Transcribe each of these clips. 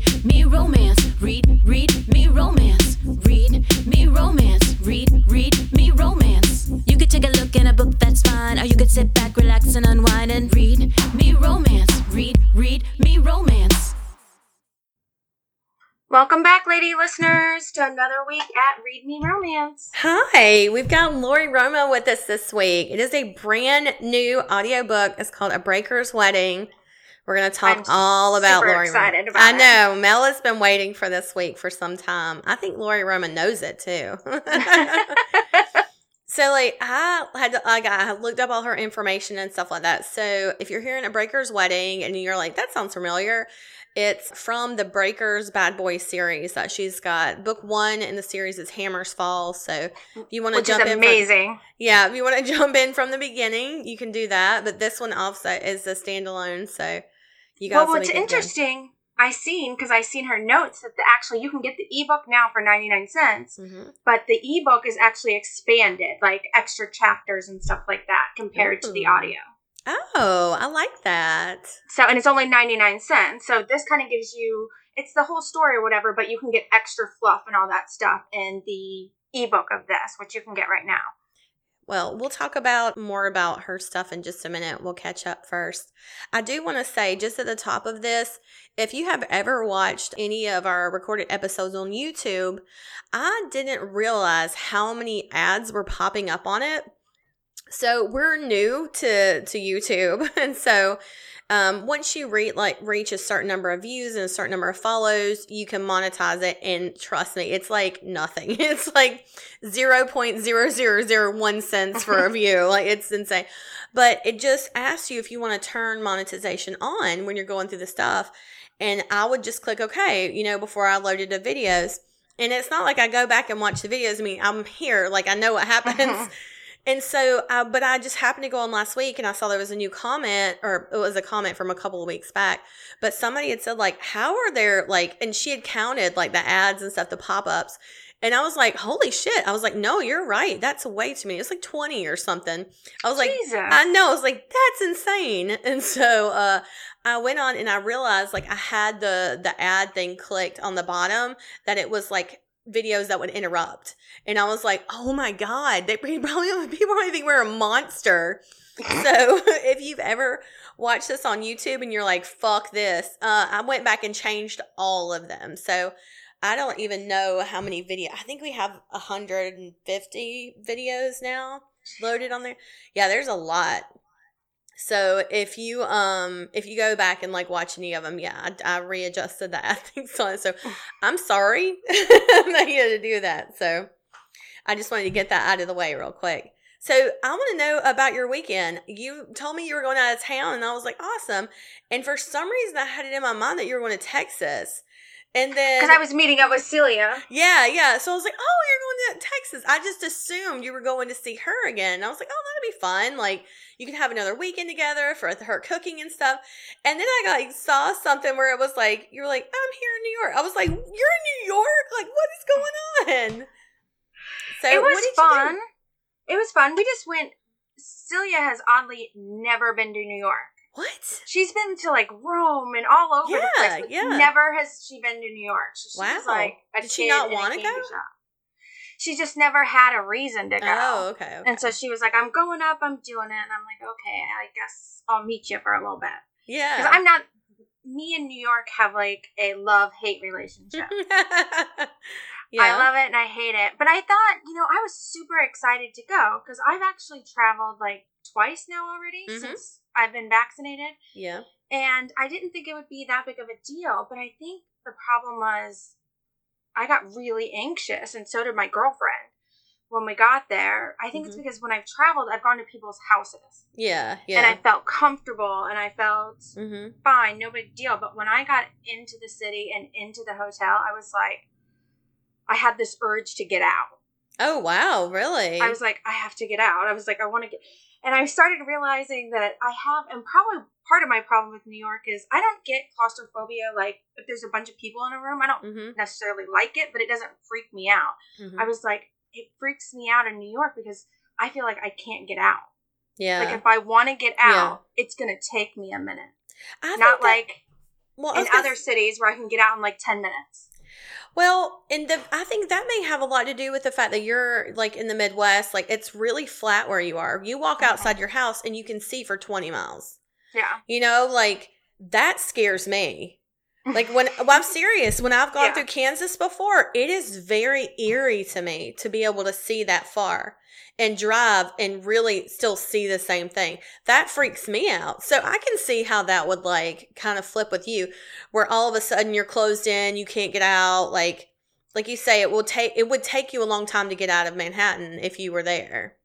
read me romance. Read, read me romance. Read me romance. Read, read me romance. You could take a look in a book, that's fine. Or you could sit back, relax, and unwind and read me romance. Read, read me romance. Welcome back, lady listeners, to another week at Read Me Romance. Hi, we've got Laurie Roma with us this week. It is a brand new audiobook. It's called A Breaker's Wedding. We're going to talk I'm all about Laurie. excited about I it. know. Mel has been waiting for this week for some time. I think Laurie Roma knows it too. So like I had to like I looked up all her information and stuff like that. So if you're hearing a Breakers wedding and you're like, that sounds familiar, it's from the Breakers Bad Boy series that she's got. Book one in the series is Hammers Fall. So if you want to jump in from- amazing. yeah, if you want to jump in from the beginning, you can do that. But this one also is a standalone, so you guys. Well, what's interesting, I seen because I seen her notes that the, actually you can get the ebook now for ninety nine cents, Mhm. but the ebook is actually expanded, like extra chapters and stuff like that, compared to the audio. Oh, I like that. So, and it's only ninety nine cents. So this kind of gives you it's the whole story or whatever, but you can get extra fluff and all that stuff in the ebook of this, which you can get right now. Well, we'll talk about more about her stuff in just a minute. We'll catch up first. I do want to say, just at the top of this, if you have ever watched any of our recorded episodes on YouTube, I didn't realize how many ads were popping up on it. So we're new to to YouTube, and so um, once you reach like reach a certain number of views and a certain number of follows, you can monetize it. And trust me, it's like nothing. It's like zero point zero zero zero one cents for a view. Like it's insane. But it just asks you if you want to turn monetization on when you're going through the stuff. And I would just click OK, you know, before I loaded the videos. And it's not like I go back and watch the videos. I mean, I'm here, like I know what happens. And so, uh, but I just happened to go on last week and I saw there was a new comment, or it was a comment from a couple of weeks back. But somebody had said, like, how are there, like, and she had counted, like, the ads and stuff, the pop ups. And I was like, holy shit. I was like, no, you're right. That's way too many. It's like 20 or something. I was like, Jesus. I know. I was like, that's insane. And so uh, I went on and I realized, like, I had the the ad thing clicked on the bottom that it was like videos that would interrupt. And I was like, oh my God, they probably people probably think we're a monster. so if you've ever watched this on YouTube and you're like, fuck this, uh, I went back and changed all of them. So I don't even know how many video. I think we have 150 videos now loaded on there. Yeah, there's a lot. So if you um if you go back and like watch any of them, yeah, I, I readjusted the ad things on. So I'm sorry that you had to do that. So I just wanted to get that out of the way real quick. So I want to know about your weekend. You told me you were going out of town, and I was like, awesome. And for some reason, I had it in my mind that you were going to Texas. And then Because I was meeting up with Celia. yeah, yeah. So I was like, oh, you're going to Texas. I just assumed you were going to see her again. And I was like, oh, that'd be fun. Like, you can have another weekend together for her cooking and stuff. And then I like saw something where it was like, you were like, I'm here in New York. I was like, you're in New York? Like, what is going on? So it was fun. It was fun. We just went. Celia has oddly never been to New York. What? She's been to like Rome and all over the Yeah, place. but yeah. Never has she been to New York. So she was Wow. like a Did she not wanna go? shop. She just never had a reason to go. Oh, okay. okay. And so she was like, I'm going up, I'm doing it. And I'm like, okay, I guess I'll meet you for a little bit. yeah. Because I'm not, me and New York have like a love hate relationship. yeah. I love it and I hate it. But I thought, you know, I was super excited to go because I've actually traveled like twice now already Mhm. since I've been vaccinated. Yeah. And I didn't think it would be that big of a deal. But I think the problem was I got really anxious, and so did my girlfriend when we got there. I think it's Mhm. because when I've traveled, I've gone to people's houses Yeah. yeah. and I felt comfortable and I felt mm-hmm. fine, no big deal. But when I got into the city and into the hotel, I was like, I had this urge to get out. Oh wow, really? I was like, I have to get out. I was like, I want to get. And I started realizing that I have, and probably part of my problem with New York is I don't get claustrophobia. Like, if there's a bunch of people in a room, I don't mm-hmm. necessarily like it, but it doesn't freak me out. Mm-hmm. I was like, it freaks me out in New York because I feel like I can't get out. yeah. Like, if I want to get Yeah. out, it's going to take me a minute. I Not that- like, well, in other cities where I can get out in like ten minutes. Well, and the I think that may have a lot to do with the fact that you're like in the Midwest, like it's really flat where you are. You walk outside your house and you can see for 20 miles. Yeah. You know, like that scares me. Like when well, I'm serious, when I've gone Yeah. through Kansas before, it is very eerie to me to be able to see that far and drive and really still see the same thing. That freaks me out. So I can see how that would like kind of flip with you where all of a sudden you're closed in, you can't get out, like like you say it will take it would take you a long time to get out of Manhattan if you were there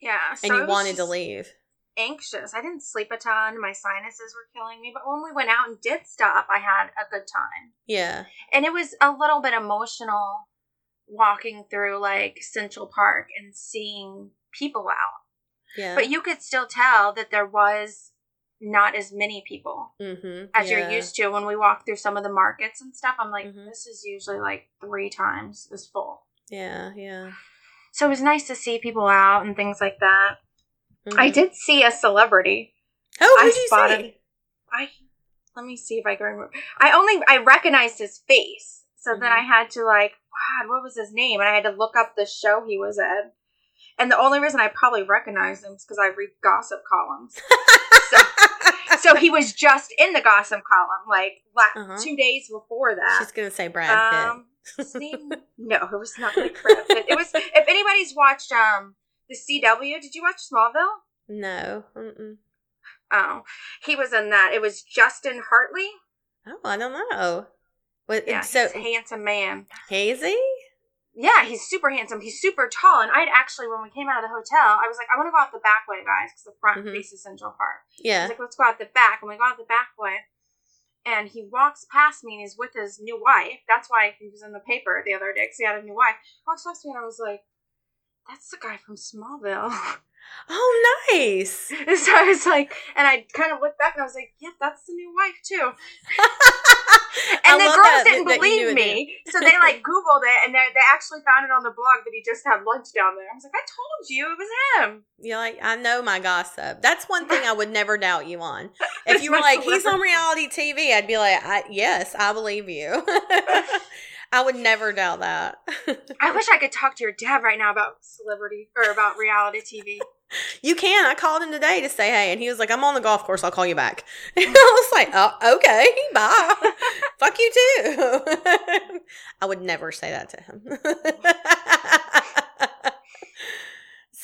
Yeah. and so I you wanted to leave. Anxious. I didn't sleep a ton. My sinuses were killing me. But when we went out and did stuff, I had a good time. Yeah. and it was a little bit emotional walking through like Central Park and seeing people out. Yeah. But you could still tell that there was not as many people mm-hmm. as yeah. you're used to when we walk through some of the markets and stuff. I'm like, Mhm. this is usually like three times as full. Yeah, yeah. So it was nice to see people out and things like that. I Mhm. did see a celebrity. Oh, I who did you spotted- see? I let me see if I can remember. I only I recognized his face, so then Mhm. I had to like, God, what was his name? And I had to look up the show he was in. And the only reason I probably recognized him is because I read gossip columns. so he was just in the gossip column like la- Uh-huh. two days before that. She's gonna say Brad Pitt. Um, name- no, it was not like Brad Pitt. It was. If anybody's watched um the CW, did you watch Smallville? no. Mm-mm. Oh, he was in that. It was Justin Hartley. Oh, I don't know. What? Yeah, so handsome man. hazy? Yeah, he's super handsome. He's super tall. And I'd actually, when we came out of the hotel, I was like, I want to go out the back way, guys, because the front Mhm. faces Central Park. Yeah. I was like, let's go out the back. And we go out the back way. And he walks past me and he's with his new wife. That's why he was in the paper the other day because he had a new wife. He Walks past me and I was like, that's the guy from Smallville. Oh, nice. And so I was like, and I kind of looked back and I was like, yep, that's the new wife too. And the girls that- didn't that believe me, so they like Googled it and they they actually found it on the blog that he just had lunch down there. I was like, I told you it was him. You're like, I know my gossip. That's one thing I would never doubt you on. If you were like, he's on reality TV, I'd be like, I, yes, I believe you. I would never doubt that. I wish I could talk to your dad right now about celebrity or about reality TV. you can. I called him today to say hey, and he was like, I'm on the golf course. I'll call you back. And I was like, oh, okay, bye. Fuck you too. I would never say that to him.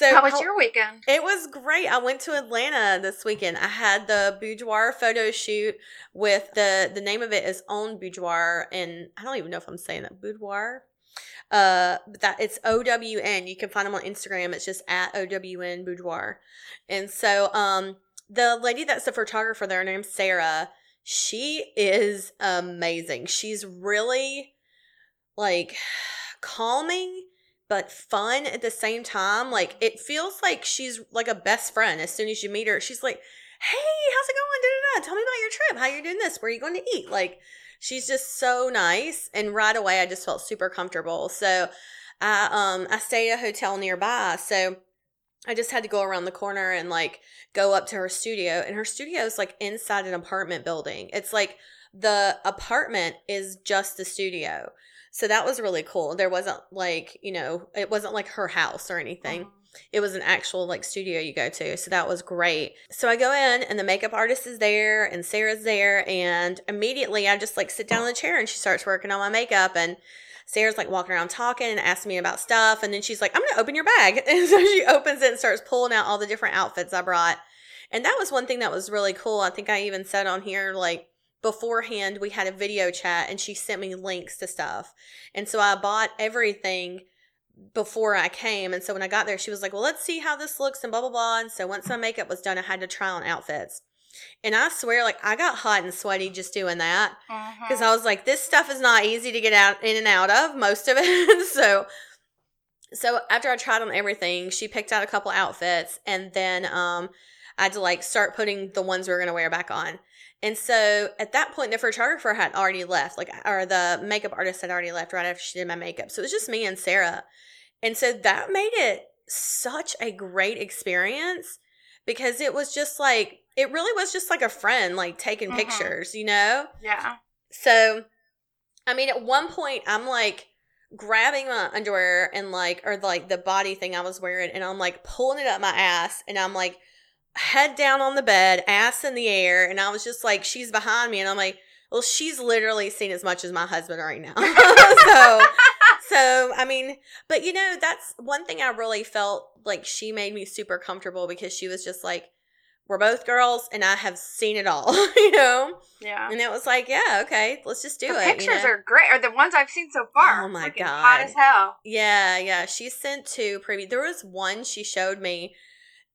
So How was how- your weekend? It was great. I went to Atlanta this weekend. I had the boudoir photo shoot with the the name of it is Own Boudoir, and I don't even know if I'm saying that boudoir. Uh, but that it's O W N. You can find them on Instagram. It's just at O W N Boudoir, and so um the lady that's the photographer there, her name's Sarah. She is amazing. She's really like calming but fun at the same time. Like it feels like she's like a best friend as soon as you meet her. She's like, "Hey, how's it going? Da-da-da. Tell me about your trip. How you doing this? Where are you going to eat?" Like she's just so nice, and right away I just felt super comfortable. So I um I stayed at a hotel nearby, so I just had to go around the corner and like go up to her studio, and her studio is like inside an apartment building. It's like the apartment is just the studio. So that was really cool. There wasn't like, you know, it wasn't like her house or anything. Uh-huh. It was an actual like studio you go to. So that was great. So I go in and the makeup artist is there and Sarah's there and immediately I just like sit down in the chair and she starts working on my makeup and Sarah's like walking around talking and asking me about stuff and then she's like, I'm gonna open your bag. And so she opens it and starts pulling out all the different outfits I brought. And that was one thing that was really cool. I think I even said on here like beforehand we had a video chat and she sent me links to stuff. And so I bought everything before I came. And so when I got there, she was like, Well, let's see how this looks and blah, blah, blah. And so once my makeup was done, I had to try on outfits. And I swear, like, I got hot and sweaty just doing that because I was like, This stuff is not easy to get out in and out of, most of it. so. So after I tried on everything, she picked out a couple outfits and then um I had to like start putting the ones we were gonna wear back on. And so at that point, the photographer had already left, like, or the makeup artist had already left right after she did my makeup. So it was just me and Sarah. And so that made it such a great experience because it was just like it really was just like a friend, like taking Mhm. pictures, you know? Yeah. So, I mean, at one point, I'm like grabbing my underwear and like, or like the body thing I was wearing, and I'm like pulling it up my ass, and I'm like head down on the bed, ass in the air, and I was just like, she's behind me, and I'm like, well, she's literally seen as much as my husband right now. so, so I mean, but you know, that's one thing I really felt like she made me super comfortable because she was just like, we're both girls, and I have seen it all, you know. Yeah. And it was like, yeah, okay, let's just do the it. you pictures know? are great, or the ones I've seen so far. Oh my god, hot as hell. Yeah, yeah. She sent two preview. There was one she showed me,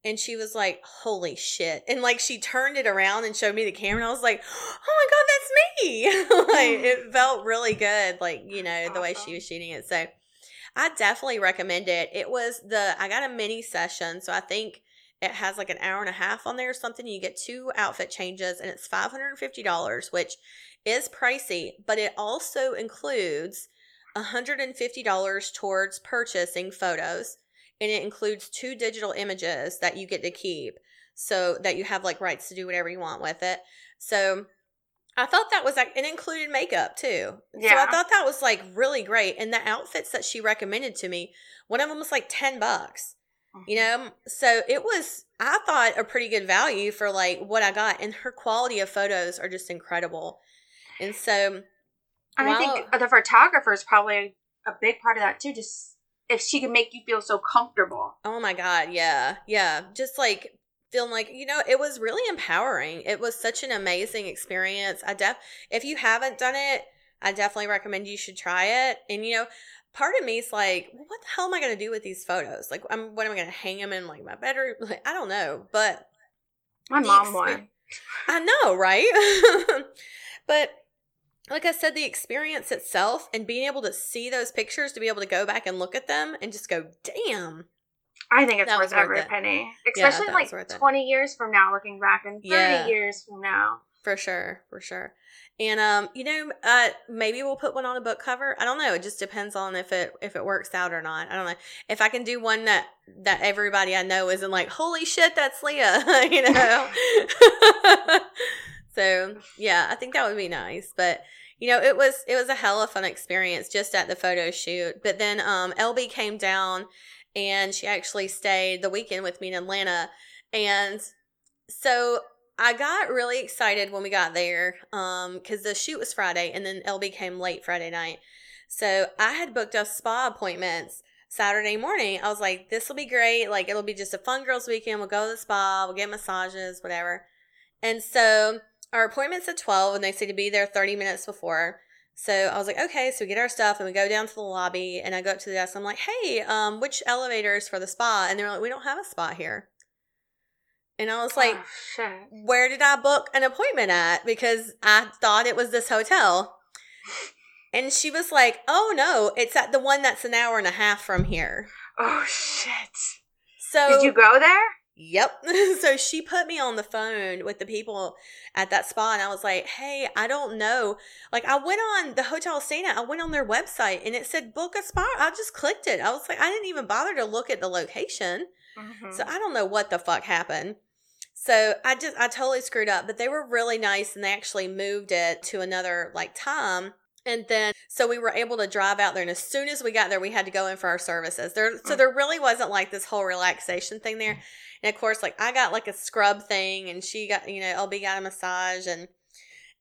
and she was like, "Holy shit!" And like she turned it around and showed me the camera, and I was like, "Oh my god, that's me!" like mm. it felt really good, like you know the way she was shooting it. So I definitely recommend it. It was the I got a mini session, so I think it has like an hour and a half on there or something. You get two outfit changes, and it's five hundred and fifty dollars, which is pricey, but it also includes $150 towards purchasing photos and it includes two digital images that you get to keep so that you have like rights to do whatever you want with it so i thought that was like it included makeup too Yeah. so i thought that was like really great and the outfits that she recommended to me one of them was like 10 bucks you mm-hmm. know so it was i thought a pretty good value for like what i got and her quality of photos are just incredible and so And I think the photographer is probably a big part of that too. Just if she can make you feel so comfortable. Oh my god, yeah. Yeah. Just like feeling like, you know, it was really empowering. It was such an amazing experience. I def if you haven't done it, I definitely recommend you should try it. And you know, part of me is like, well, what the hell am I going to do with these photos? Like, I'm what am I going to hang them in like my bedroom? Like, I don't know, but My mom exper- would. I know, right? but like I said, the experience itself and being able to see those pictures, to be able to go back and look at them and just go, damn. I think it's worth worth every it. penny, especially that like was worth it. twenty years from now, looking back, and thirty Yeah. years from now. For sure, for sure. And um, you know, uh maybe we'll put one on a book cover. I don't know. It just depends on if it if it works out or not. I don't know. If I can do one that that everybody I know isn't like, holy shit, that's Leah, you know. so yeah, I think that would be nice. But you know, it was it was a hell hella fun experience just at the photo shoot. But then um LB came down and she actually stayed the weekend with me in Atlanta. And so I got really excited when we got there um cuz the shoot was Friday and then LB came late Friday night. So I had booked us spa appointments Saturday morning. I was like this will be great. Like it'll be just a fun girls weekend. We'll go to the spa, we'll get massages, whatever. And so our appointment's at 12 and they say to be there 30 minutes before. So I was like, okay, so we get our stuff and we go down to the lobby and I go up to the desk. I'm like, hey, um, which elevator is for the spa? And they're like, we don't have a spa here. And I was like, oh, where did I book an appointment at? Because I thought it was this hotel. And she was like, oh no, it's at the one that's an hour and a half from here. Oh shit. So Did you go there? Yep. so she put me on the phone with the people at that spa, and I was like, "Hey, I don't know. Like, I went on the hotel I was staying at. I went on their website, and it said book a spa. I just clicked it. I was like, I didn't even bother to look at the location. Mhm. So I don't know what the fuck happened. So I just I totally screwed up, but they were really nice, and they actually moved it to another like time. And then, so we were able to drive out there, and as soon as we got there, we had to go in for our services. There, so Mm. there really wasn't like this whole relaxation thing there. And of course, like I got like a scrub thing, and she got, you know, LB got a massage, and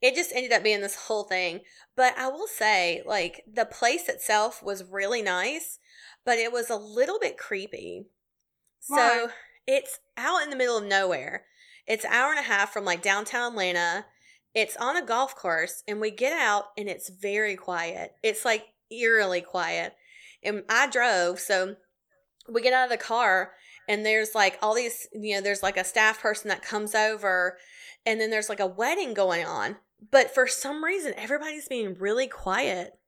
it just ended up being this whole thing. But I will say, like, the place itself was really nice, but it was a little bit creepy. So Why? it's out in the middle of nowhere. It's an hour and a half from like downtown Atlanta. It's on a golf course, and we get out, and it's very quiet. It's like eerily quiet. And I drove, so we get out of the car, and there's like all these, you know, there's like a staff person that comes over, and then there's like a wedding going on. But for some reason, everybody's being really quiet.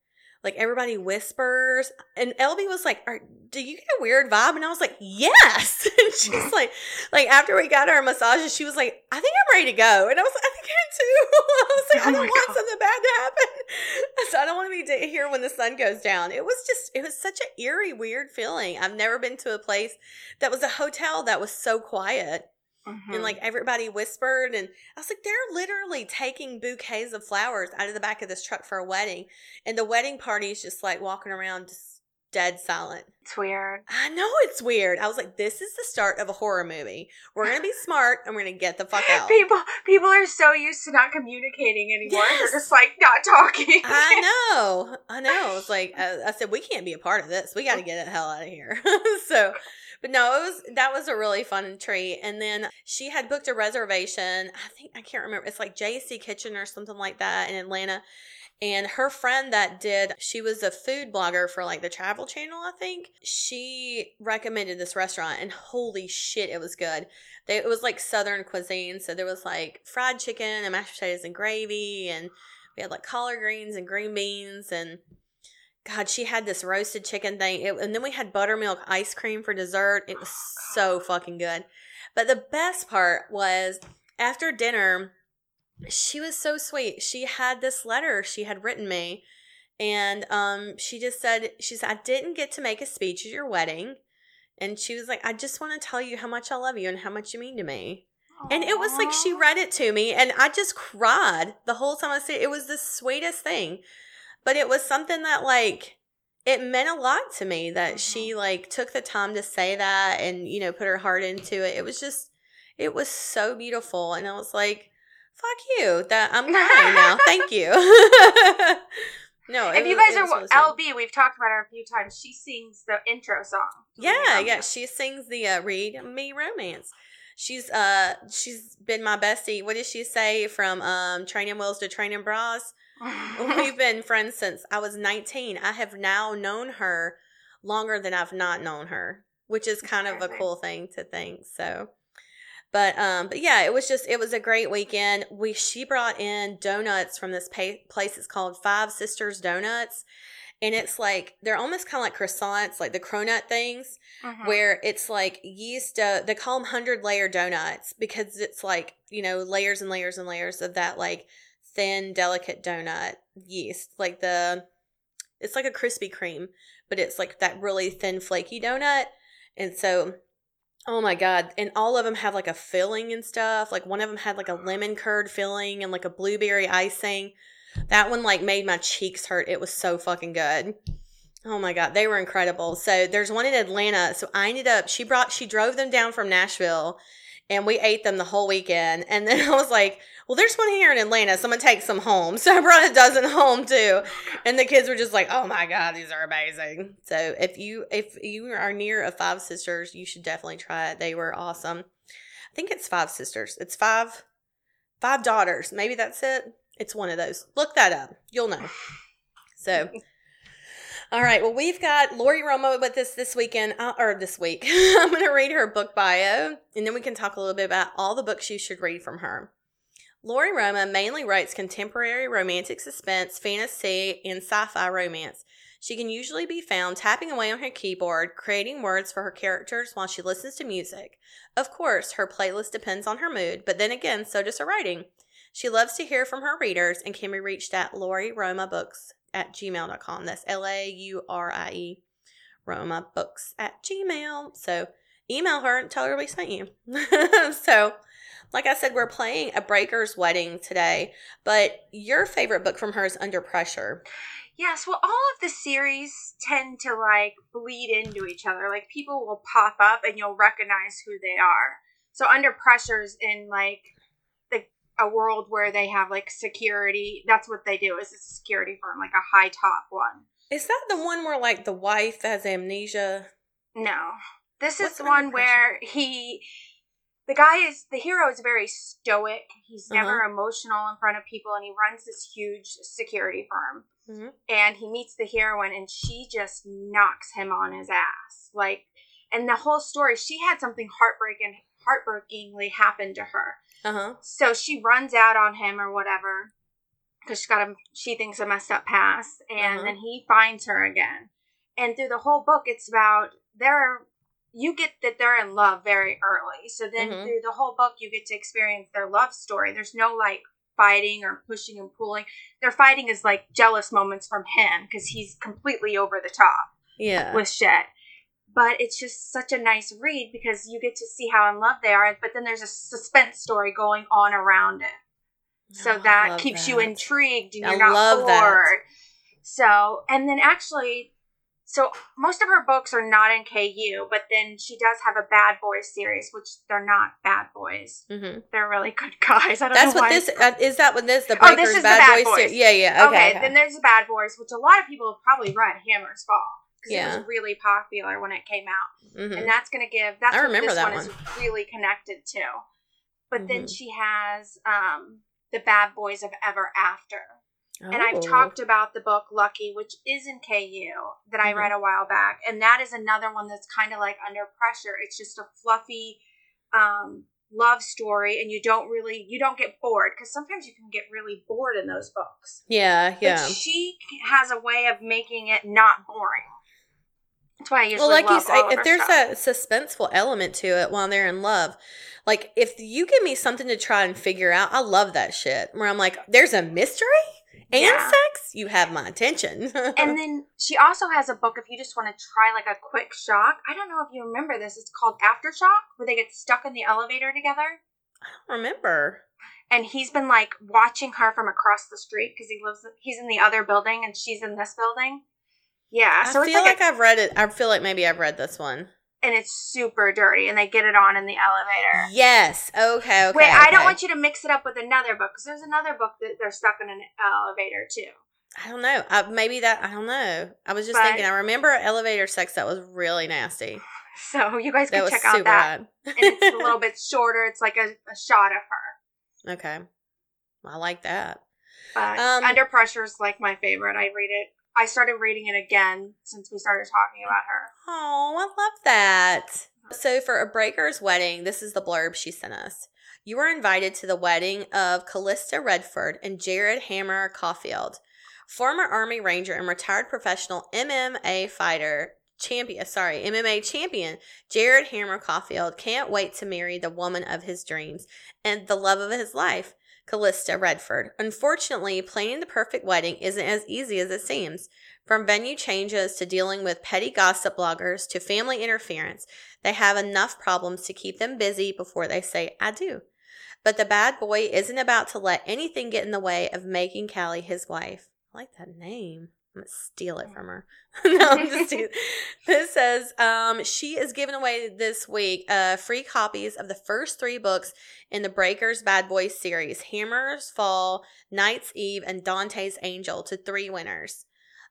Like everybody whispers, and LB was like, Are, "Do you get a weird vibe?" And I was like, "Yes." and she's like, "Like after we got our massages, she was like, I think I'm ready to go." And I was like, "I think I am too." I was like, Oh "I don't want God. something bad to happen." so I don't want to be here when the sun goes down. It was just, it was such an eerie, weird feeling. I've never been to a place that was a hotel that was so quiet. Mhm. and like everybody whispered and i was like they're literally taking bouquets of flowers out of the back of this truck for a wedding and the wedding party is just like walking around just dead silent it's weird. i know it's weird i was like this is the start of a horror movie we're gonna be smart and we're gonna get the fuck out People people are so used to not communicating anymore. Yes. They're just like not talking. I know, I know. It's like I, I said, we can't be a part of this. We got to get the hell out of here. so, but no, it was that was a really fun treat. And then she had booked a reservation. I think I can't remember. It's like JC Kitchen or something like that in Atlanta. And her friend that did, she was a food blogger for like the Travel Channel, I think. She recommended this restaurant, and holy shit, it was good. They, it was like Southern cuisine, so there was like fried chicken and mashed potatoes and gravy, and we had like collard greens and green beans, and God, she had this roasted chicken thing, it, and then we had buttermilk ice cream for dessert. It was so fucking good. But the best part was after dinner, she was so sweet. She had this letter she had written me, and um, she just said, "She said I didn't get to make a speech at your wedding." And she was like, I just want to tell you how much I love you and how much you mean to me. And it was like she read it to me, and I just cried the whole time I said it was the sweetest thing. But it was something that like it meant a lot to me that she like took the time to say that and you know put her heart into it. It was just it was so beautiful, and I was like, "Fuck you!" That I'm crying now. Thank you. no, If you guys are was sweet. LB, we've talked about her a few times. She sings the intro song. Yeah, yeah. She sings the uh, "Read Me Romance." She's uh she's been my bestie. What did she say from um training wheels to training bras? We've been friends since I was 19. I have now known her longer than I've not known her, which is kind of a cool thing to think. So, but um, but yeah, it was just it was a great weekend. We she brought in donuts from this pa- place. It's called Five Sisters Donuts, and it's like they're almost kind of like croissants, like the cronut things Mhm. where it's like yeast uh, they call them 100 layer donuts because it's like you know layers and layers and layers of that like thin delicate donut yeast like the it's like a krispy kreme but it's like that really thin flaky donut and so oh my god and all of them have like a filling and stuff like one of them had like a lemon curd filling and like a blueberry icing that one like made my cheeks hurt it was so fucking good Oh my god, they were incredible. So there's one in Atlanta. So I ended up she brought she drove them down from Nashville and we ate them the whole weekend. And then I was like, well, there's one here in Atlanta. Someone take some home. So I brought a dozen home too. And the kids were just like, oh my god, these are amazing. So if you if you are near a Five Sisters, you should definitely try it. They were awesome. I think it's Five Sisters. It's five five daughters. Maybe that's it. It's one of those. Look that up. You'll know. So all right. Well, we've got Laurie Roma with us this weekend, uh, or this week. I'm going to read her book bio, and then we can talk a little bit about all the books you should read from her. Laurie Roma mainly writes contemporary romantic suspense, fantasy, and sci fi romance. She can usually be found tapping away on her keyboard, creating words for her characters while she listens to music. Of course, her playlist depends on her mood, but then again, so does her writing. She loves to hear from her readers and can be reached at Laurie Roma Books at gmail.com. That's L A U R I E Roma Books at gmail. So email her and tell her we sent you. so, like I said, we're playing a breaker's wedding today, but your favorite book from her is Under Pressure. Yes, well, all of the series tend to like bleed into each other. Like people will pop up and you'll recognize who they are. So under pressures in like the a world where they have like security, that's what they do. Is a security firm, like a high top one. Is that the one where like the wife has amnesia? No, this What's is the one where he, the guy is the hero is very stoic. He's never emotional in front of people, and he runs this huge security firm. Mhm. And he meets the heroine, and she just knocks him on his ass. Like, and the whole story, she had something heartbreaking, heartbreakingly happen to her. Uh huh. So she runs out on him or whatever because she got a she thinks a messed up past, and Uh-huh. then he finds her again. And through the whole book, it's about they're you get that they're in love very early. So then Mhm. through the whole book, you get to experience their love story. There's no like fighting or pushing and pulling. Their fighting is like jealous moments from him because he's completely over the top Yeah. with shit. but it's just such a nice read because you get to see how in love they are. But then there's a suspense story going on around it. So Oh, that keeps you intrigued and I you're not bored. that. So, and then actually, so most of her books are not in KU, but then she does have a Bad Boys series, which they're not bad boys. Mhm. They're really good guys. I don't That's know what why. this uh, is. That what this the Oh, this Breakers is the Bad, Bad Boys. Boys. ser- yeah, yeah. okay, Okay. then there's the Bad Boys, which a lot of people have probably read Hammer's Fall because it Yeah. was really popular when it came out, Mhm. and that's gonna give. That's I what remember this that one, is really connected to. But then Mhm. she has um the Bad Boys of Ever After. And I've Oh. talked about the book Lucky, which is in KU that I Mhm. read a while back, and that is another one that's kind of like under pressure. It's just a fluffy um, love story, and you don't really you don't get bored because sometimes you can get really bored in those books. Yeah, yeah. But she has a way of making it not boring. That's why I usually Well, like you love say, all of if there's stuff. a suspenseful element to it while they're in love, like if you give me something to try and figure out, I love that shit. Where I'm like, there's a mystery and Yeah. sex, you have my attention. And then she also has a book if you just want to try like a quick shock. I don't know if you remember this. It's called Aftershock, where they get stuck in the elevator together. I don't remember. And he's been like watching her from across the street because he lives. He's in the other building and she's in this building. Yeah, so I feel like, like, a, I've read it. I feel like maybe I've read this one. And it's super dirty, and they get it on in the elevator. Yes. Okay. Okay. Wait, I don't want you to mix it up with another book because there's another book that they're stuck in an elevator too. I don't know. I, maybe that. I don't know. I was just But- thinking. I remember elevator sex that was really nasty. So you guys can check out that. and it's a little bit shorter. It's like a, a shot of her. Okay. I like that. But Um, Under Pressure is like my favorite. I read it. I started reading it again since we started talking about her. Oh, I love that. So, for a breaker's wedding, this is the blurb she sent us. You were invited to the wedding of Callista Redford and Jared Hammer Caulfield, former Army Ranger and retired professional MMA fighter champion. Sorry, MMA champion Jared Hammer Caulfield can't wait to marry the woman of his dreams and the love of his life. Callista Redford. Unfortunately, planning the perfect wedding isn't as easy as it seems. From venue changes to dealing with petty gossip bloggers to family interference, they have enough problems to keep them busy before they say, I do. But the bad boy isn't about to let anything get in the way of making Callie his wife. I like that name. I'm gonna steal it from her. no, I'm just teasing. This says um, she is giving away this week uh, free copies of the first three books in the Breakers Bad Boys series Hammer's Fall, Night's Eve, and Dante's Angel to three winners.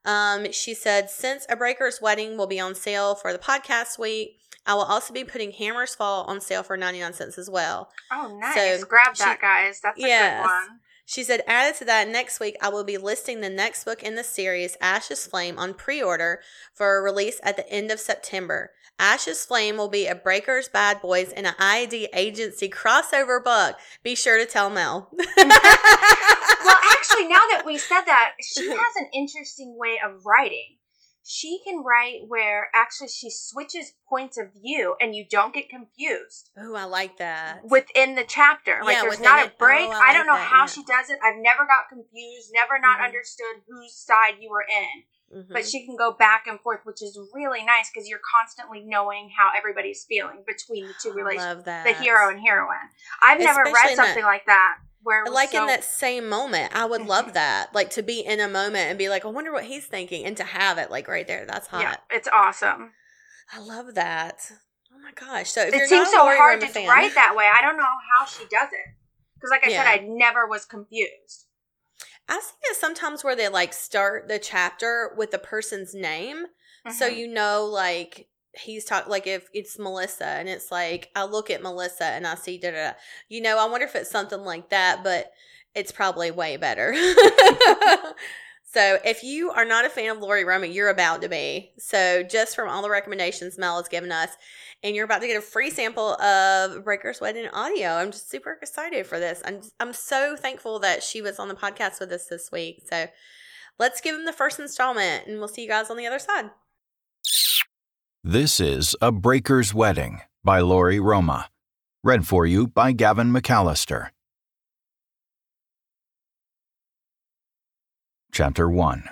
Um, she said, since a Breaker's Wedding will be on sale for the podcast week, I will also be putting Hammer's Fall on sale for 99 cents as well. Oh, nice. So Grab she- that, guys. That's a Yes. good one. She said, added to that, next week I will be listing the next book in the series, Ashes Flame, on pre order for a release at the end of September. Ashes Flame will be a Breakers Bad Boys and an ID agency crossover book. Be sure to tell Mel. Well, actually, now that we said that, she has an interesting way of writing. She can write where actually she switches points of view and you don't get confused oh, I like that. within the chapter. Like Yeah, there's not a break. Oh, I I, don't know that, how yeah. she does it. I've never got confused, never not Mhm. understood whose side you were in. Mhm. But she can go back and forth, which is really nice because you're constantly knowing how everybody's feeling between the two relationships, the hero and heroine. I've never Especially read in that- something like that where like in that same moment, I would love that. Like to be in a moment and be like, I wonder what he's thinking, and to have it like right there. That's hot. Yeah, it's awesome. I love that. Oh my gosh! So if it you're seems not so hard to fan- write that way. I don't know how she does it. Because, like I Yeah. said, I never was confused. I see it sometimes where they like start the chapter with the person's name, so Mhm. you know like he's talk like if it's Melissa and it's like I look at Melissa and I see da da. You know, I wonder if it's something like that, but it's probably way better. so if you are not a fan of Laurie Roma, you're about to be. So just from all the recommendations Mel has given us, and you're about to get a free sample of Breaker's Wedding audio. I'm just super excited for this. I'm I'm so thankful that she was on the podcast with us this week. So let's give him the first installment, and we'll see you guys on the other side. This is A Breaker's Wedding by Laurie Roma. Read for you by Gavin McAllister. Chapter 1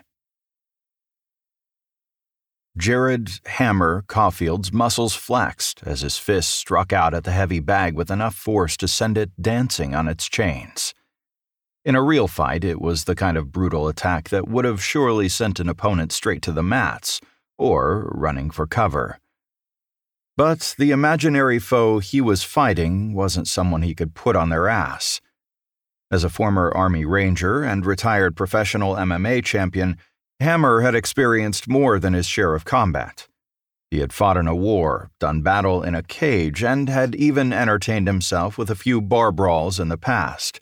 Jared Hammer Caulfield's muscles flexed as his fist struck out at the heavy bag with enough force to send it dancing on its chains. In a real fight, it was the kind of brutal attack that would have surely sent an opponent straight to the mats or running for cover. But the imaginary foe he was fighting wasn't someone he could put on their ass. As a former Army Ranger and retired professional MMA champion, Hammer had experienced more than his share of combat. He had fought in a war, done battle in a cage, and had even entertained himself with a few bar brawls in the past.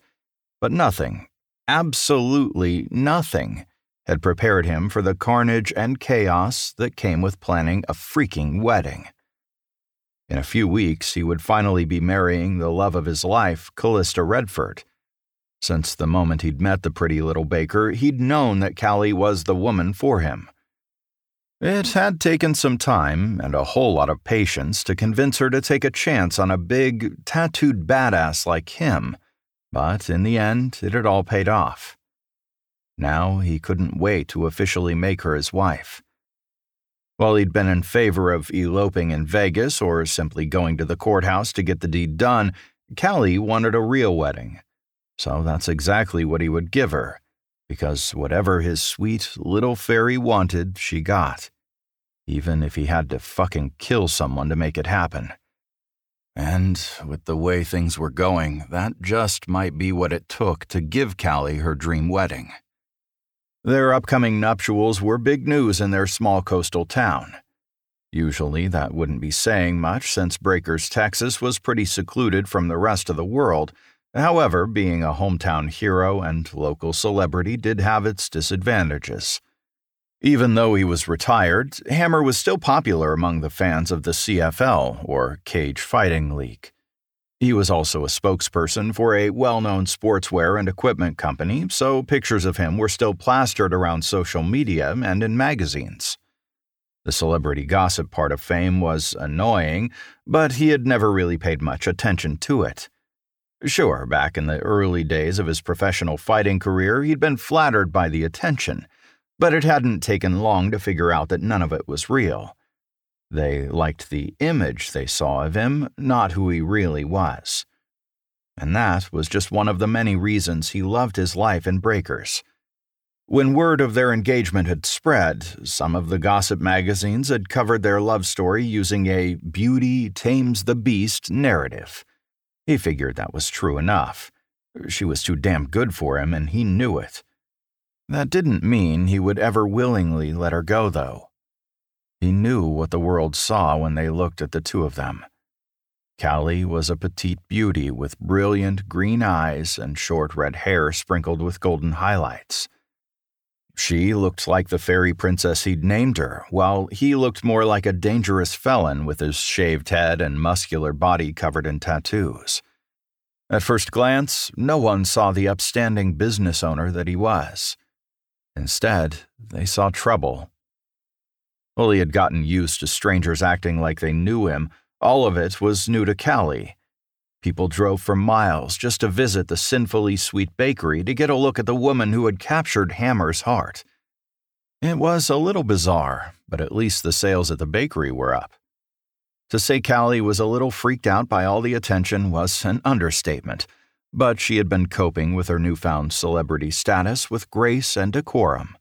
But nothing, absolutely nothing, had prepared him for the carnage and chaos that came with planning a freaking wedding. In a few weeks, he would finally be marrying the love of his life, Callista Redford, since the moment he'd met the pretty little baker, he'd known that Callie was the woman for him. It had taken some time and a whole lot of patience to convince her to take a chance on a big, tattooed badass like him, but in the end, it had all paid off. Now he couldn't wait to officially make her his wife. While he'd been in favor of eloping in Vegas or simply going to the courthouse to get the deed done, Callie wanted a real wedding so that's exactly what he would give her, because whatever his sweet little fairy wanted, she got, even if he had to fucking kill someone to make it happen. And with the way things were going, that just might be what it took to give Callie her dream wedding. Their upcoming nuptials were big news in their small coastal town. Usually, that wouldn't be saying much since Breakers, Texas was pretty secluded from the rest of the world However, being a hometown hero and local celebrity did have its disadvantages. Even though he was retired, Hammer was still popular among the fans of the CFL, or Cage Fighting League. He was also a spokesperson for a well known sportswear and equipment company, so pictures of him were still plastered around social media and in magazines. The celebrity gossip part of fame was annoying, but he had never really paid much attention to it. Sure, back in the early days of his professional fighting career, he'd been flattered by the attention, but it hadn't taken long to figure out that none of it was real. They liked the image they saw of him, not who he really was. And that was just one of the many reasons he loved his life in Breakers. When word of their engagement had spread, some of the gossip magazines had covered their love story using a beauty tames the beast narrative. He figured that was true enough. She was too damn good for him, and he knew it. That didn't mean he would ever willingly let her go, though. He knew what the world saw when they looked at the two of them. Callie was a petite beauty with brilliant green eyes and short red hair sprinkled with golden highlights. She looked like the fairy princess he'd named her, while he looked more like a dangerous felon with his shaved head and muscular body covered in tattoos. At first glance, no one saw the upstanding business owner that he was. Instead, they saw trouble. While he had gotten used to strangers acting like they knew him, all of it was new to Callie. People drove for miles just to visit the sinfully sweet bakery to get a look at the woman who had captured Hammer's heart. It was a little bizarre, but at least the sales at the bakery were up. To say Callie was a little freaked out by all the attention was an understatement, but she had been coping with her newfound celebrity status with grace and decorum.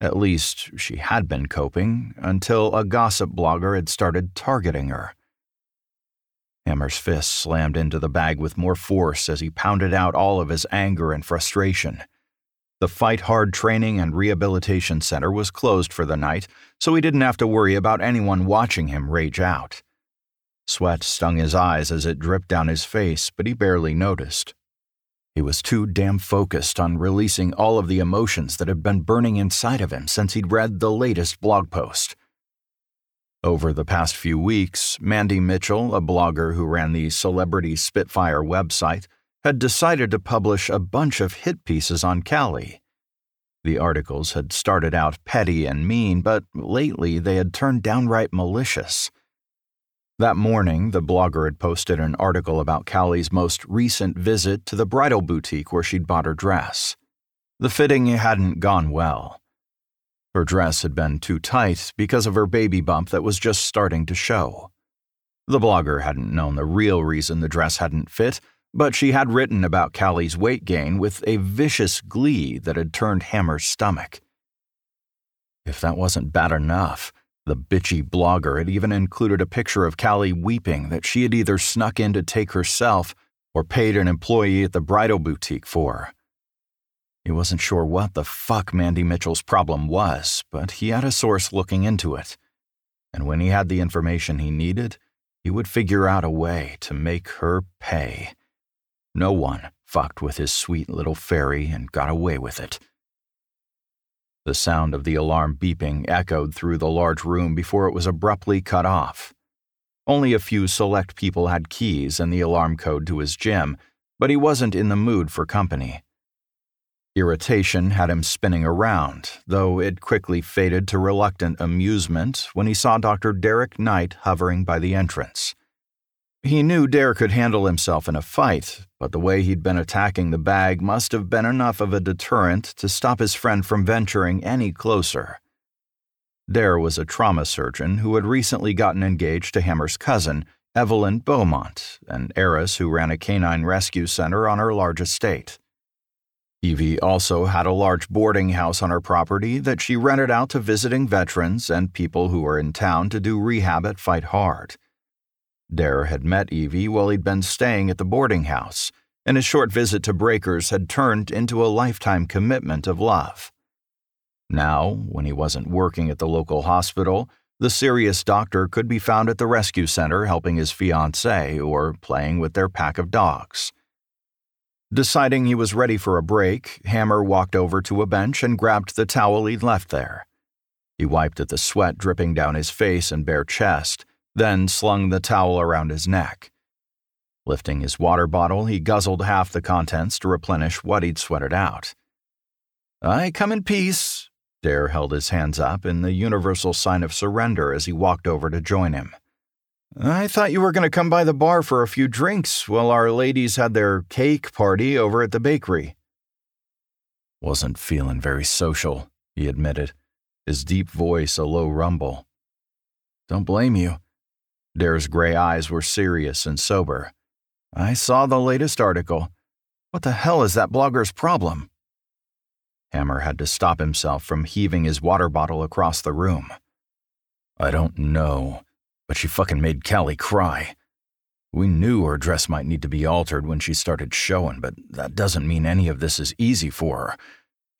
At least, she had been coping until a gossip blogger had started targeting her. Hammer's fist slammed into the bag with more force as he pounded out all of his anger and frustration. The Fight Hard Training and Rehabilitation Center was closed for the night, so he didn't have to worry about anyone watching him rage out. Sweat stung his eyes as it dripped down his face, but he barely noticed. He was too damn focused on releasing all of the emotions that had been burning inside of him since he'd read the latest blog post. Over the past few weeks, Mandy Mitchell, a blogger who ran the Celebrity Spitfire website, had decided to publish a bunch of hit pieces on Callie. The articles had started out petty and mean, but lately they had turned downright malicious. That morning, the blogger had posted an article about Callie's most recent visit to the bridal boutique where she'd bought her dress. The fitting hadn't gone well. Her dress had been too tight because of her baby bump that was just starting to show. The blogger hadn't known the real reason the dress hadn't fit, but she had written about Callie's weight gain with a vicious glee that had turned Hammer's stomach. If that wasn't bad enough, the bitchy blogger had even included a picture of Callie weeping that she had either snuck in to take herself or paid an employee at the bridal boutique for. He wasn't sure what the fuck Mandy Mitchell's problem was, but he had a source looking into it. And when he had the information he needed, he would figure out a way to make her pay. No one fucked with his sweet little fairy and got away with it. The sound of the alarm beeping echoed through the large room before it was abruptly cut off. Only a few select people had keys and the alarm code to his gym, but he wasn't in the mood for company. Irritation had him spinning around, though it quickly faded to reluctant amusement when he saw Dr. Derek Knight hovering by the entrance. He knew Dare could handle himself in a fight, but the way he'd been attacking the bag must have been enough of a deterrent to stop his friend from venturing any closer. Dare was a trauma surgeon who had recently gotten engaged to Hammer's cousin, Evelyn Beaumont, an heiress who ran a canine rescue center on her large estate. Evie also had a large boarding house on her property that she rented out to visiting veterans and people who were in town to do rehab at Fight Hard. Dare had met Evie while he'd been staying at the boarding house, and his short visit to Breakers had turned into a lifetime commitment of love. Now, when he wasn't working at the local hospital, the serious doctor could be found at the rescue center helping his fiancée or playing with their pack of dogs. Deciding he was ready for a break, Hammer walked over to a bench and grabbed the towel he'd left there. He wiped at the sweat dripping down his face and bare chest then slung the towel around his neck. Lifting his water bottle, he guzzled half the contents to replenish what he'd sweated out. I come in peace. Dare held his hands up in the universal sign of surrender as he walked over to join him. I thought you were going to come by the bar for a few drinks while our ladies had their cake party over at the bakery. Wasn't feeling very social, he admitted, his deep voice a low rumble. Don't blame you. Dare's gray eyes were serious and sober. I saw the latest article. What the hell is that blogger's problem? Hammer had to stop himself from heaving his water bottle across the room. I don't know, but she fucking made Callie cry. We knew her dress might need to be altered when she started showing, but that doesn't mean any of this is easy for her.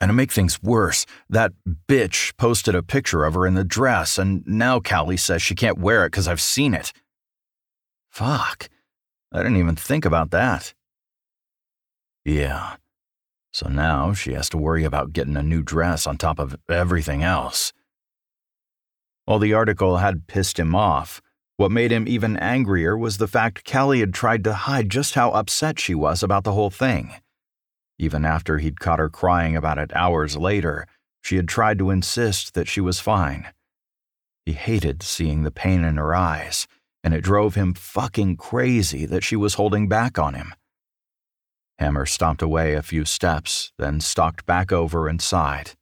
And to make things worse, that bitch posted a picture of her in the dress, and now Callie says she can't wear it because I've seen it. Fuck. I didn't even think about that. Yeah. So now she has to worry about getting a new dress on top of everything else. While the article had pissed him off, what made him even angrier was the fact Callie had tried to hide just how upset she was about the whole thing. Even after he'd caught her crying about it hours later, she had tried to insist that she was fine. He hated seeing the pain in her eyes, and it drove him fucking crazy that she was holding back on him. Hammer stomped away a few steps, then stalked back over and sighed.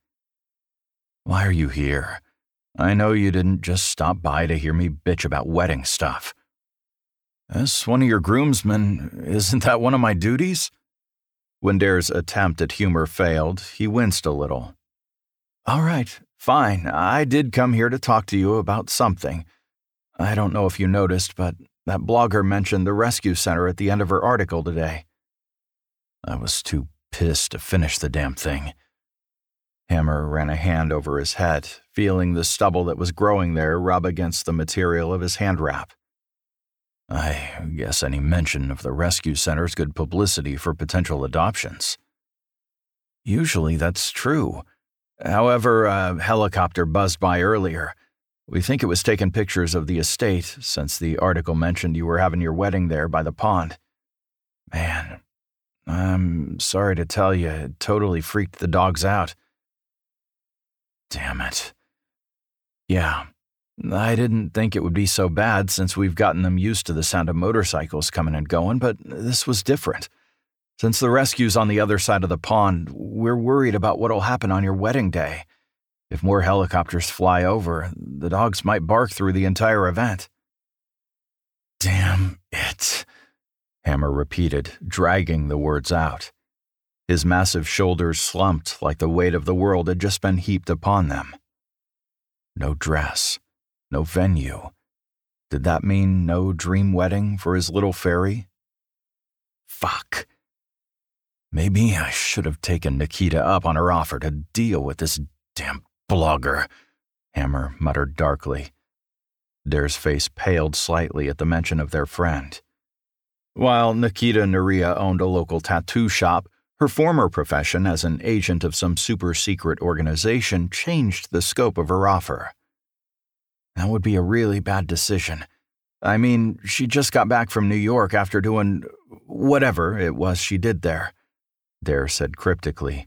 Why are you here? I know you didn't just stop by to hear me bitch about wedding stuff. As one of your groomsmen, isn't that one of my duties? When Dare's attempt at humor failed, he winced a little. All right, fine. I did come here to talk to you about something. I don't know if you noticed, but that blogger mentioned the rescue center at the end of her article today. I was too pissed to finish the damn thing. Hammer ran a hand over his head, feeling the stubble that was growing there rub against the material of his hand wrap. I guess any mention of the rescue center's good publicity for potential adoptions. Usually that's true. However, a helicopter buzzed by earlier. We think it was taking pictures of the estate since the article mentioned you were having your wedding there by the pond. Man, I'm sorry to tell you, it totally freaked the dogs out. Damn it. Yeah, I didn't think it would be so bad since we've gotten them used to the sound of motorcycles coming and going, but this was different. Since the rescue's on the other side of the pond, we're worried about what'll happen on your wedding day. If more helicopters fly over, the dogs might bark through the entire event. Damn it, Hammer repeated, dragging the words out. His massive shoulders slumped like the weight of the world had just been heaped upon them. No dress, no venue. Did that mean no dream wedding for his little fairy? Fuck. Maybe I should have taken Nikita up on her offer to deal with this damn blogger, Hammer muttered darkly. Dare's face paled slightly at the mention of their friend. While Nikita Nuria owned a local tattoo shop, her former profession as an agent of some super secret organization changed the scope of her offer. That would be a really bad decision. I mean, she just got back from New York after doing whatever it was she did there, Dare said cryptically.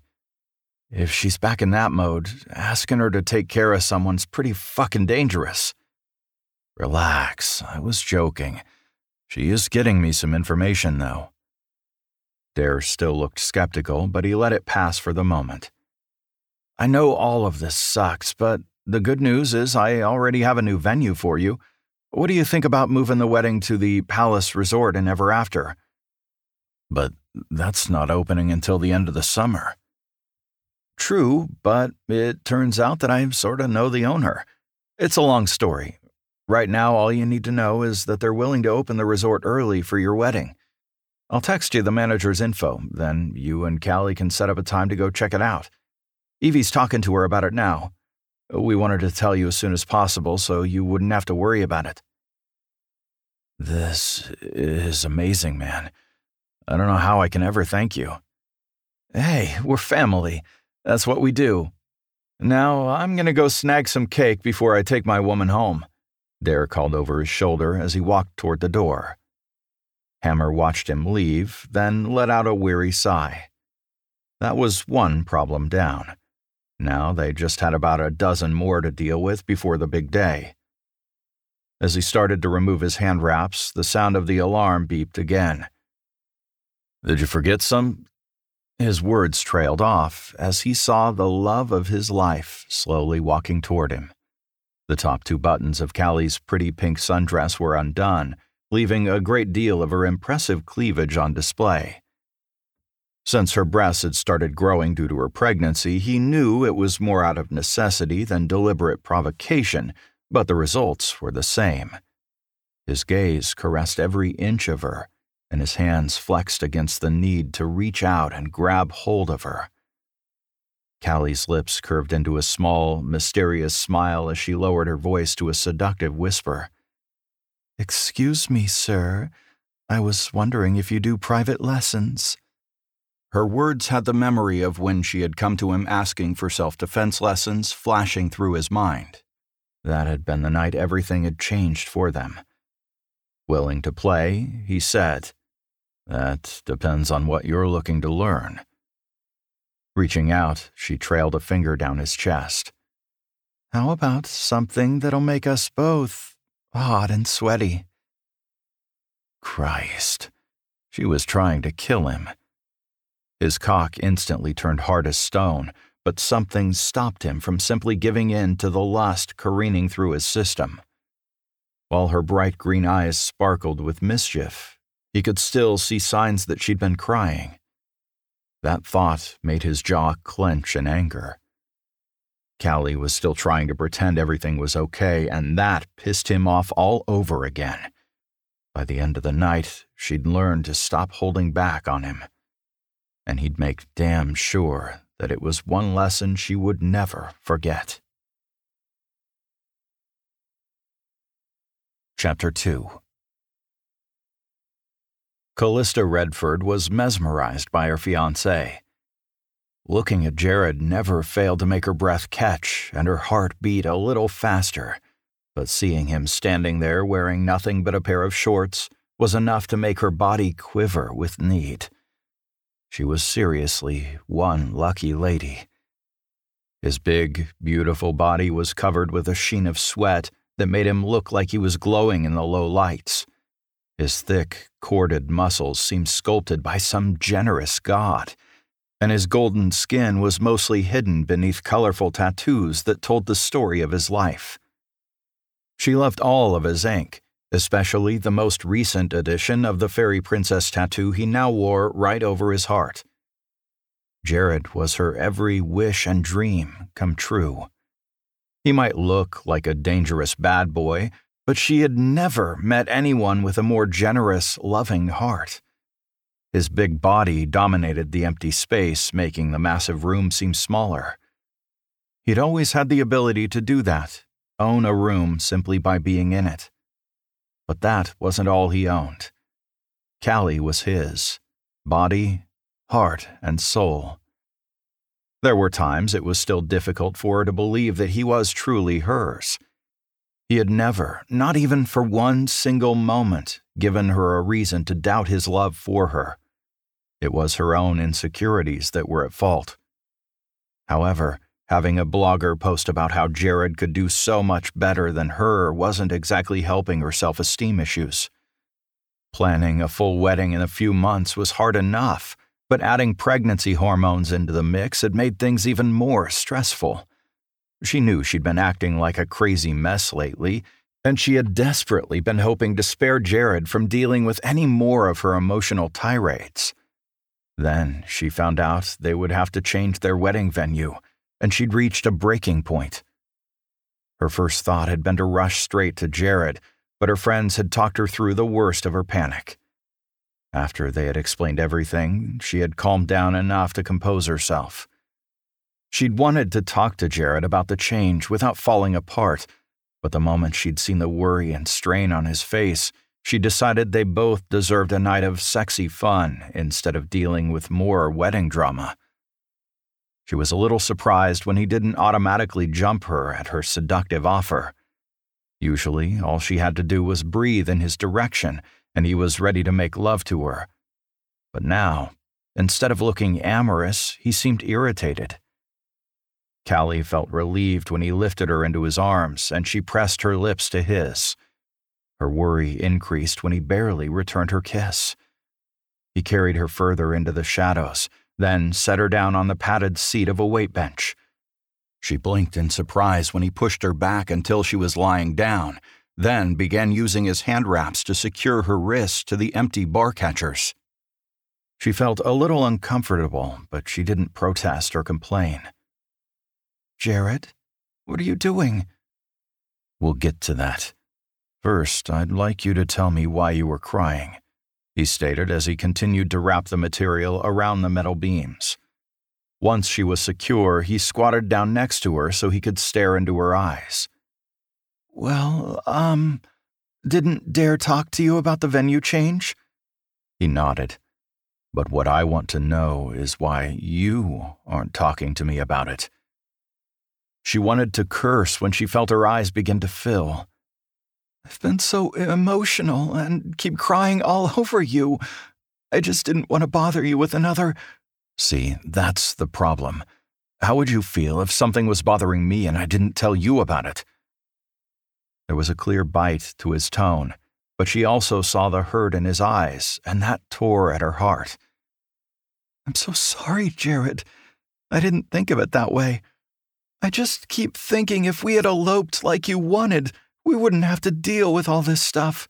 If she's back in that mode, asking her to take care of someone's pretty fucking dangerous. Relax, I was joking. She is getting me some information, though. Dare still looked skeptical, but he let it pass for the moment. I know all of this sucks, but the good news is I already have a new venue for you. What do you think about moving the wedding to the Palace Resort in Ever After? But that's not opening until the end of the summer. True, but it turns out that I sort of know the owner. It's a long story. Right now, all you need to know is that they're willing to open the resort early for your wedding. I'll text you the manager's info, then you and Callie can set up a time to go check it out. Evie's talking to her about it now. We wanted to tell you as soon as possible so you wouldn't have to worry about it. This is amazing, man. I don't know how I can ever thank you. Hey, we're family. That's what we do. Now, I'm going to go snag some cake before I take my woman home. Dare called over his shoulder as he walked toward the door. Hammer watched him leave, then let out a weary sigh. That was one problem down. Now they just had about a dozen more to deal with before the big day. As he started to remove his hand wraps, the sound of the alarm beeped again. Did you forget some? His words trailed off as he saw the love of his life slowly walking toward him. The top two buttons of Callie's pretty pink sundress were undone, leaving a great deal of her impressive cleavage on display. Since her breasts had started growing due to her pregnancy, he knew it was more out of necessity than deliberate provocation, but the results were the same. His gaze caressed every inch of her, and his hands flexed against the need to reach out and grab hold of her. Callie's lips curved into a small, mysterious smile as she lowered her voice to a seductive whisper. Excuse me, sir. I was wondering if you do private lessons. Her words had the memory of when she had come to him asking for self defense lessons flashing through his mind. That had been the night everything had changed for them. Willing to play, he said, That depends on what you're looking to learn. Reaching out, she trailed a finger down his chest. How about something that'll make us both hot and sweaty? Christ. She was trying to kill him. His cock instantly turned hard as stone, but something stopped him from simply giving in to the lust careening through his system. While her bright green eyes sparkled with mischief, he could still see signs that she'd been crying. That thought made his jaw clench in anger. Callie was still trying to pretend everything was okay, and that pissed him off all over again. By the end of the night, she'd learned to stop holding back on him. And he'd make damn sure that it was one lesson she would never forget. Chapter 2 Callista Redford was mesmerized by her fiance. Looking at Jared never failed to make her breath catch and her heart beat a little faster, but seeing him standing there wearing nothing but a pair of shorts was enough to make her body quiver with need. She was seriously one lucky lady. His big, beautiful body was covered with a sheen of sweat that made him look like he was glowing in the low lights. His thick, corded muscles seemed sculpted by some generous god. and his golden skin was mostly hidden beneath colorful tattoos that told the story of his life. She loved all of his ink, especially the most recent edition of the fairy princess tattoo he now wore right over his heart. Jared was her every wish and dream come true. He might look like a dangerous bad boy, but she had never met anyone with a more generous, loving heart. His big body dominated the empty space, making the massive room seem smaller. He'd always had the ability to do that, own a room simply by being in it. But that wasn't all he owned. Callie was his body, heart, and soul. There were times it was still difficult for her to believe that he was truly hers. He had never, not even for one single moment, given her a reason to doubt his love for her. It was her own insecurities that were at fault. However, having a blogger post about how Jared could do so much better than her wasn't exactly helping her self esteem issues. Planning a full wedding in a few months was hard enough, but adding pregnancy hormones into the mix had made things even more stressful. She knew she'd been acting like a crazy mess lately, and she had desperately been hoping to spare Jared from dealing with any more of her emotional tirades. Then she found out they would have to change their wedding venue, and she'd reached a breaking point. Her first thought had been to rush straight to Jared, but her friends had talked her through the worst of her panic. After they had explained everything, she had calmed down enough to compose herself. She'd wanted to talk to Jared about the change without falling apart, but the moment she'd seen the worry and strain on his face, she decided they both deserved a night of sexy fun instead of dealing with more wedding drama. She was a little surprised when he didn't automatically jump her at her seductive offer. Usually, all she had to do was breathe in his direction, and he was ready to make love to her. But now, instead of looking amorous, he seemed irritated. Callie felt relieved when he lifted her into his arms and she pressed her lips to his. Her worry increased when he barely returned her kiss. He carried her further into the shadows, then set her down on the padded seat of a weight bench. She blinked in surprise when he pushed her back until she was lying down, then began using his hand wraps to secure her wrists to the empty bar catchers. She felt a little uncomfortable, but she didn't protest or complain. Jared, what are you doing? We'll get to that. First, I'd like you to tell me why you were crying, he stated as he continued to wrap the material around the metal beams. Once she was secure, he squatted down next to her so he could stare into her eyes. Well, um, didn't Dare talk to you about the venue change? He nodded. But what I want to know is why you aren't talking to me about it. She wanted to curse when she felt her eyes begin to fill. I've been so emotional and keep crying all over you. I just didn't want to bother you with another. See, that's the problem. How would you feel if something was bothering me and I didn't tell you about it? There was a clear bite to his tone, but she also saw the hurt in his eyes, and that tore at her heart. I'm so sorry, Jared. I didn't think of it that way. I just keep thinking if we had eloped like you wanted, we wouldn't have to deal with all this stuff.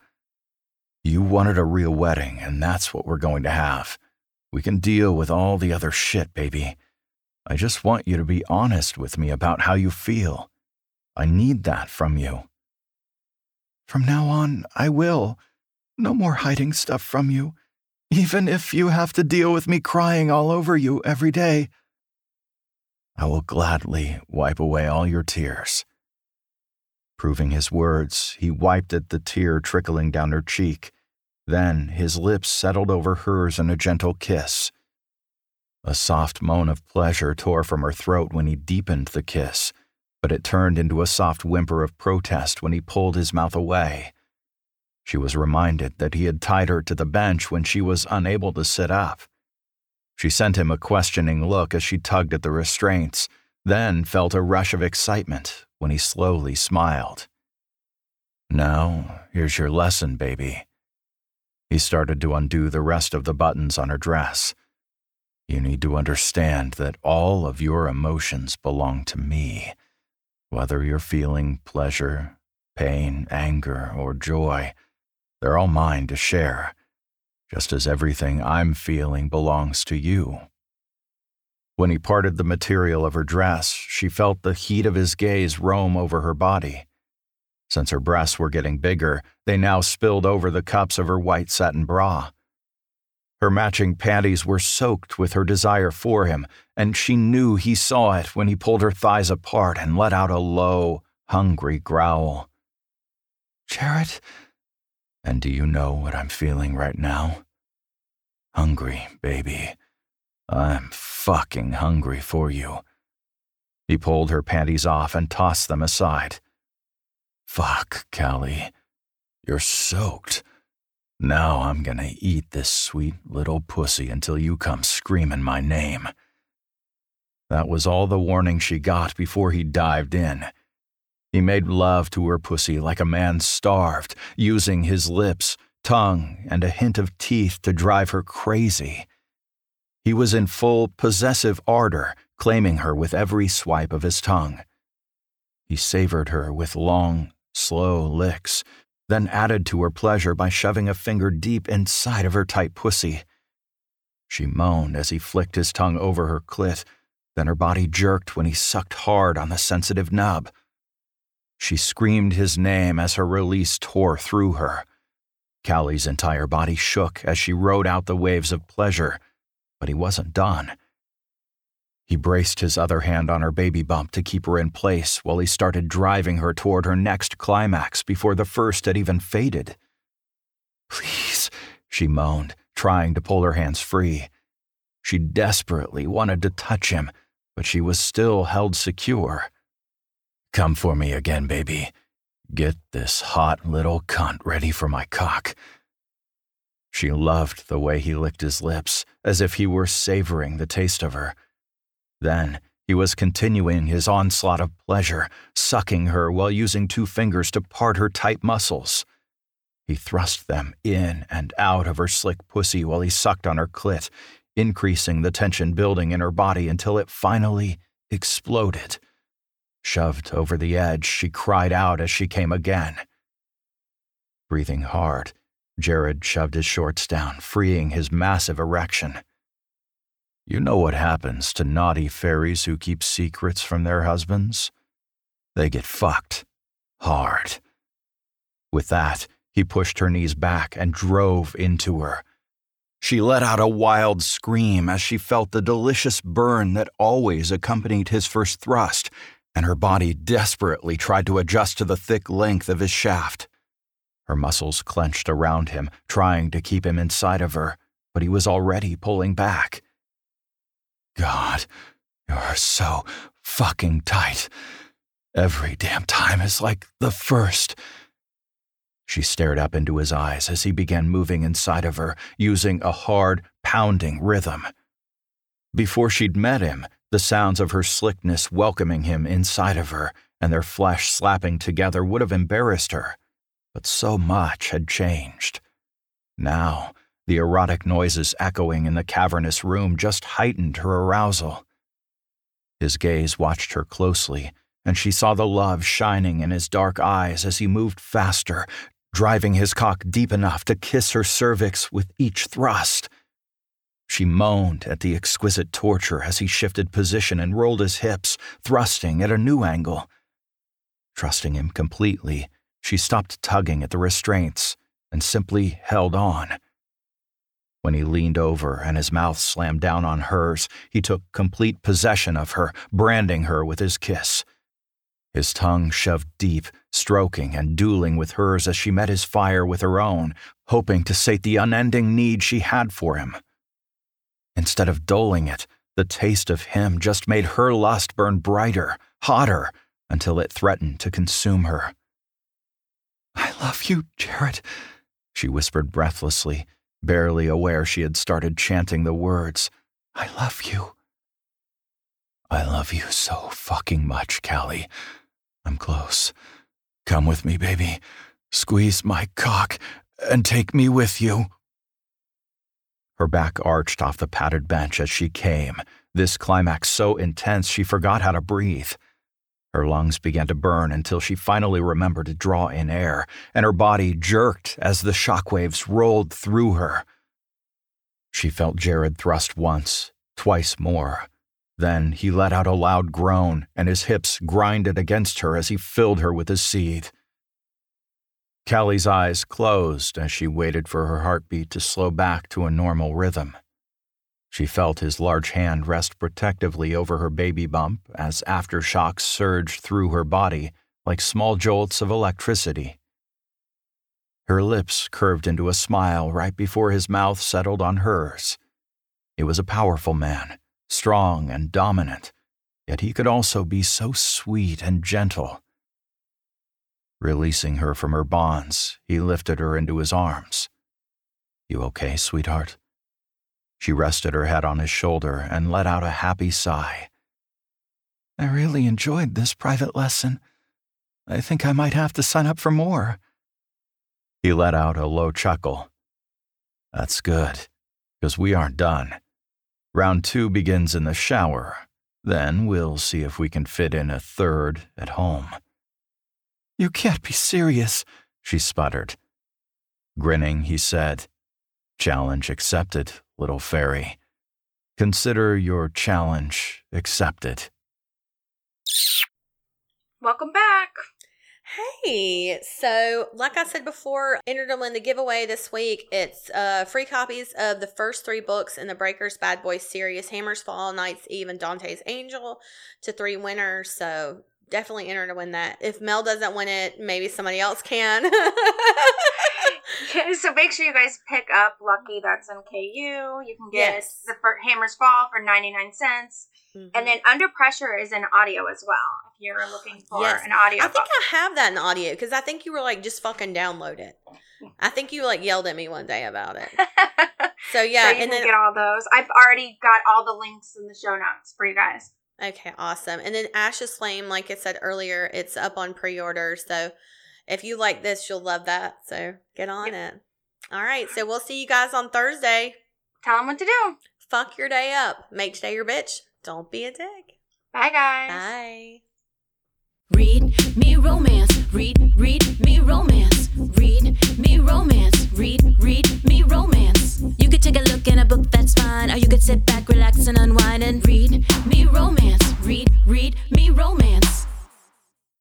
You wanted a real wedding, and that's what we're going to have. We can deal with all the other shit, baby. I just want you to be honest with me about how you feel. I need that from you. From now on, I will. No more hiding stuff from you, even if you have to deal with me crying all over you every day. I will gladly wipe away all your tears. Proving his words, he wiped at the tear trickling down her cheek. Then his lips settled over hers in a gentle kiss. A soft moan of pleasure tore from her throat when he deepened the kiss, but it turned into a soft whimper of protest when he pulled his mouth away. She was reminded that he had tied her to the bench when she was unable to sit up. She sent him a questioning look as she tugged at the restraints, then felt a rush of excitement when he slowly smiled. Now, here's your lesson, baby. He started to undo the rest of the buttons on her dress. You need to understand that all of your emotions belong to me. Whether you're feeling pleasure, pain, anger, or joy, they're all mine to share, just as everything I'm feeling belongs to you. When he parted the material of her dress, she felt the heat of his gaze roam over her body. Since her breasts were getting bigger, they now spilled over the cups of her white satin bra. Her matching panties were soaked with her desire for him, and she knew he saw it when he pulled her thighs apart and let out a low, hungry growl. Jared, and do you know what I'm feeling right now? Hungry, baby. I'm fucking hungry for you. He pulled her panties off and tossed them aside. Fuck, Callie. You're soaked. Now I'm gonna eat this sweet little pussy until you come screaming my name. That was all the warning she got before he dived in. He made love to her pussy like a man starved, using his lips, tongue, and a hint of teeth to drive her crazy. He was in full possessive ardor, claiming her with every swipe of his tongue. He savored her with long, slow licks, then added to her pleasure by shoving a finger deep inside of her tight pussy. She moaned as he flicked his tongue over her clit, then her body jerked when he sucked hard on the sensitive nub. She screamed his name as her release tore through her. Callie's entire body shook as she rode out the waves of pleasure, but he wasn't done. He braced his other hand on her baby bump to keep her in place while he started driving her toward her next climax before the first had even faded. Please, she moaned, trying to pull her hands free. She desperately wanted to touch him, but she was still held secure. Come for me again, baby. Get this hot little cunt ready for my cock. She loved the way he licked his lips, as if he were savoring the taste of her. Then he was continuing his onslaught of pleasure, sucking her while using two fingers to part her tight muscles. He thrust them in and out of her slick pussy while he sucked on her clit, increasing the tension building in her body until it finally exploded. Shoved over the edge, she cried out as she came again. Breathing hard, Jared shoved his shorts down, freeing his massive erection. You know what happens to naughty fairies who keep secrets from their husbands? They get fucked. Hard. With that, he pushed her knees back and drove into her. She let out a wild scream as she felt the delicious burn that always accompanied his first thrust and her body desperately tried to adjust to the thick length of his shaft. Her muscles clenched around him, trying to keep him inside of her, but he was already pulling back. God, you're so fucking tight. Every damn time is like the first. She stared up into his eyes as he began moving inside of her, using a hard, pounding rhythm. Before she'd met him, the sounds of her slickness welcoming him inside of her and their flesh slapping together would have embarrassed her. But so much had changed. Now, the erotic noises echoing in the cavernous room just heightened her arousal. His gaze watched her closely, and she saw the love shining in his dark eyes as he moved faster, driving his cock deep enough to kiss her cervix with each thrust. She moaned at the exquisite torture as he shifted position and rolled his hips, thrusting at a new angle. Trusting him completely, she stopped tugging at the restraints and simply held on. When he leaned over and his mouth slammed down on hers, he took complete possession of her, branding her with his kiss. His tongue shoved deep, stroking and dueling with hers as she met his fire with her own, hoping to sate the unending need she had for him. Instead of dulling it, the taste of him just made her lust burn brighter, hotter, until it threatened to consume her. I love you, Jared, she whispered breathlessly, barely aware she had started chanting the words. I love you. I love you so fucking much, Callie. I'm close. Come with me, baby. Squeeze my cock and take me with you. her back arched off the padded bench as she came, this climax so intense she forgot how to breathe. Her lungs began to burn until she finally remembered to draw in air, and her body jerked as the shockwaves rolled through her. She felt Jared thrust once, twice more. Then he let out a loud groan, and his hips grinded against her as he filled her with his seed. Callie's eyes closed as she waited for her heartbeat to slow back to a normal rhythm. She felt his large hand rest protectively over her baby bump as aftershocks surged through her body like small jolts of electricity. Her lips curved into a smile right before his mouth settled on hers. He was a powerful man, strong and dominant, yet he could also be so sweet and gentle. Releasing her from her bonds, he lifted her into his arms. You okay, sweetheart? She rested her head on his shoulder and let out a happy sigh. I really enjoyed this private lesson. I think I might have to sign up for more. He let out a low chuckle. That's good, because we aren't done. Round two begins in the shower. Then we'll see if we can fit in a third at home. You can't be serious, she sputtered. Grinning, he said, Challenge accepted, little fairy. Consider your challenge accepted. Welcome back. Hey, so like I said before, entered to win the giveaway this week. It's uh, free copies of the first three books in the Breakers Bad Boys series Hammers Fall, Knight's Eve, and Dante's Angel to three winners. So definitely enter to win that. If Mel doesn't win it, maybe somebody else can. so make sure you guys pick up Lucky. That's in KU. You can get Yes. the fir- Hammers Fall for ninety nine cents, Mhm. and then Under Pressure is in audio as well. If you're looking for Yes. an audio, I think book. I have that in audio because I think you were like, just fucking download it. I think you like yelled at me one day about it. So yeah, so you and can then get all those. I've already got all the links in the show notes for you guys. Okay, awesome. And then Ash's Flame, like I said earlier, it's up on pre order. So if you like this, you'll love that. So get on yep. it. All right. So we'll see you guys on Thursday. Tell them what to do. Fuck your day up. Make today your bitch. Don't be a dick. Bye, guys. Bye. Read me romance. Read, read me romance. Read me romance. Read, read me romance. You could take a look in a book, that's fine. Or you could sit back, relax, and unwind and read me romance. Read, read me romance.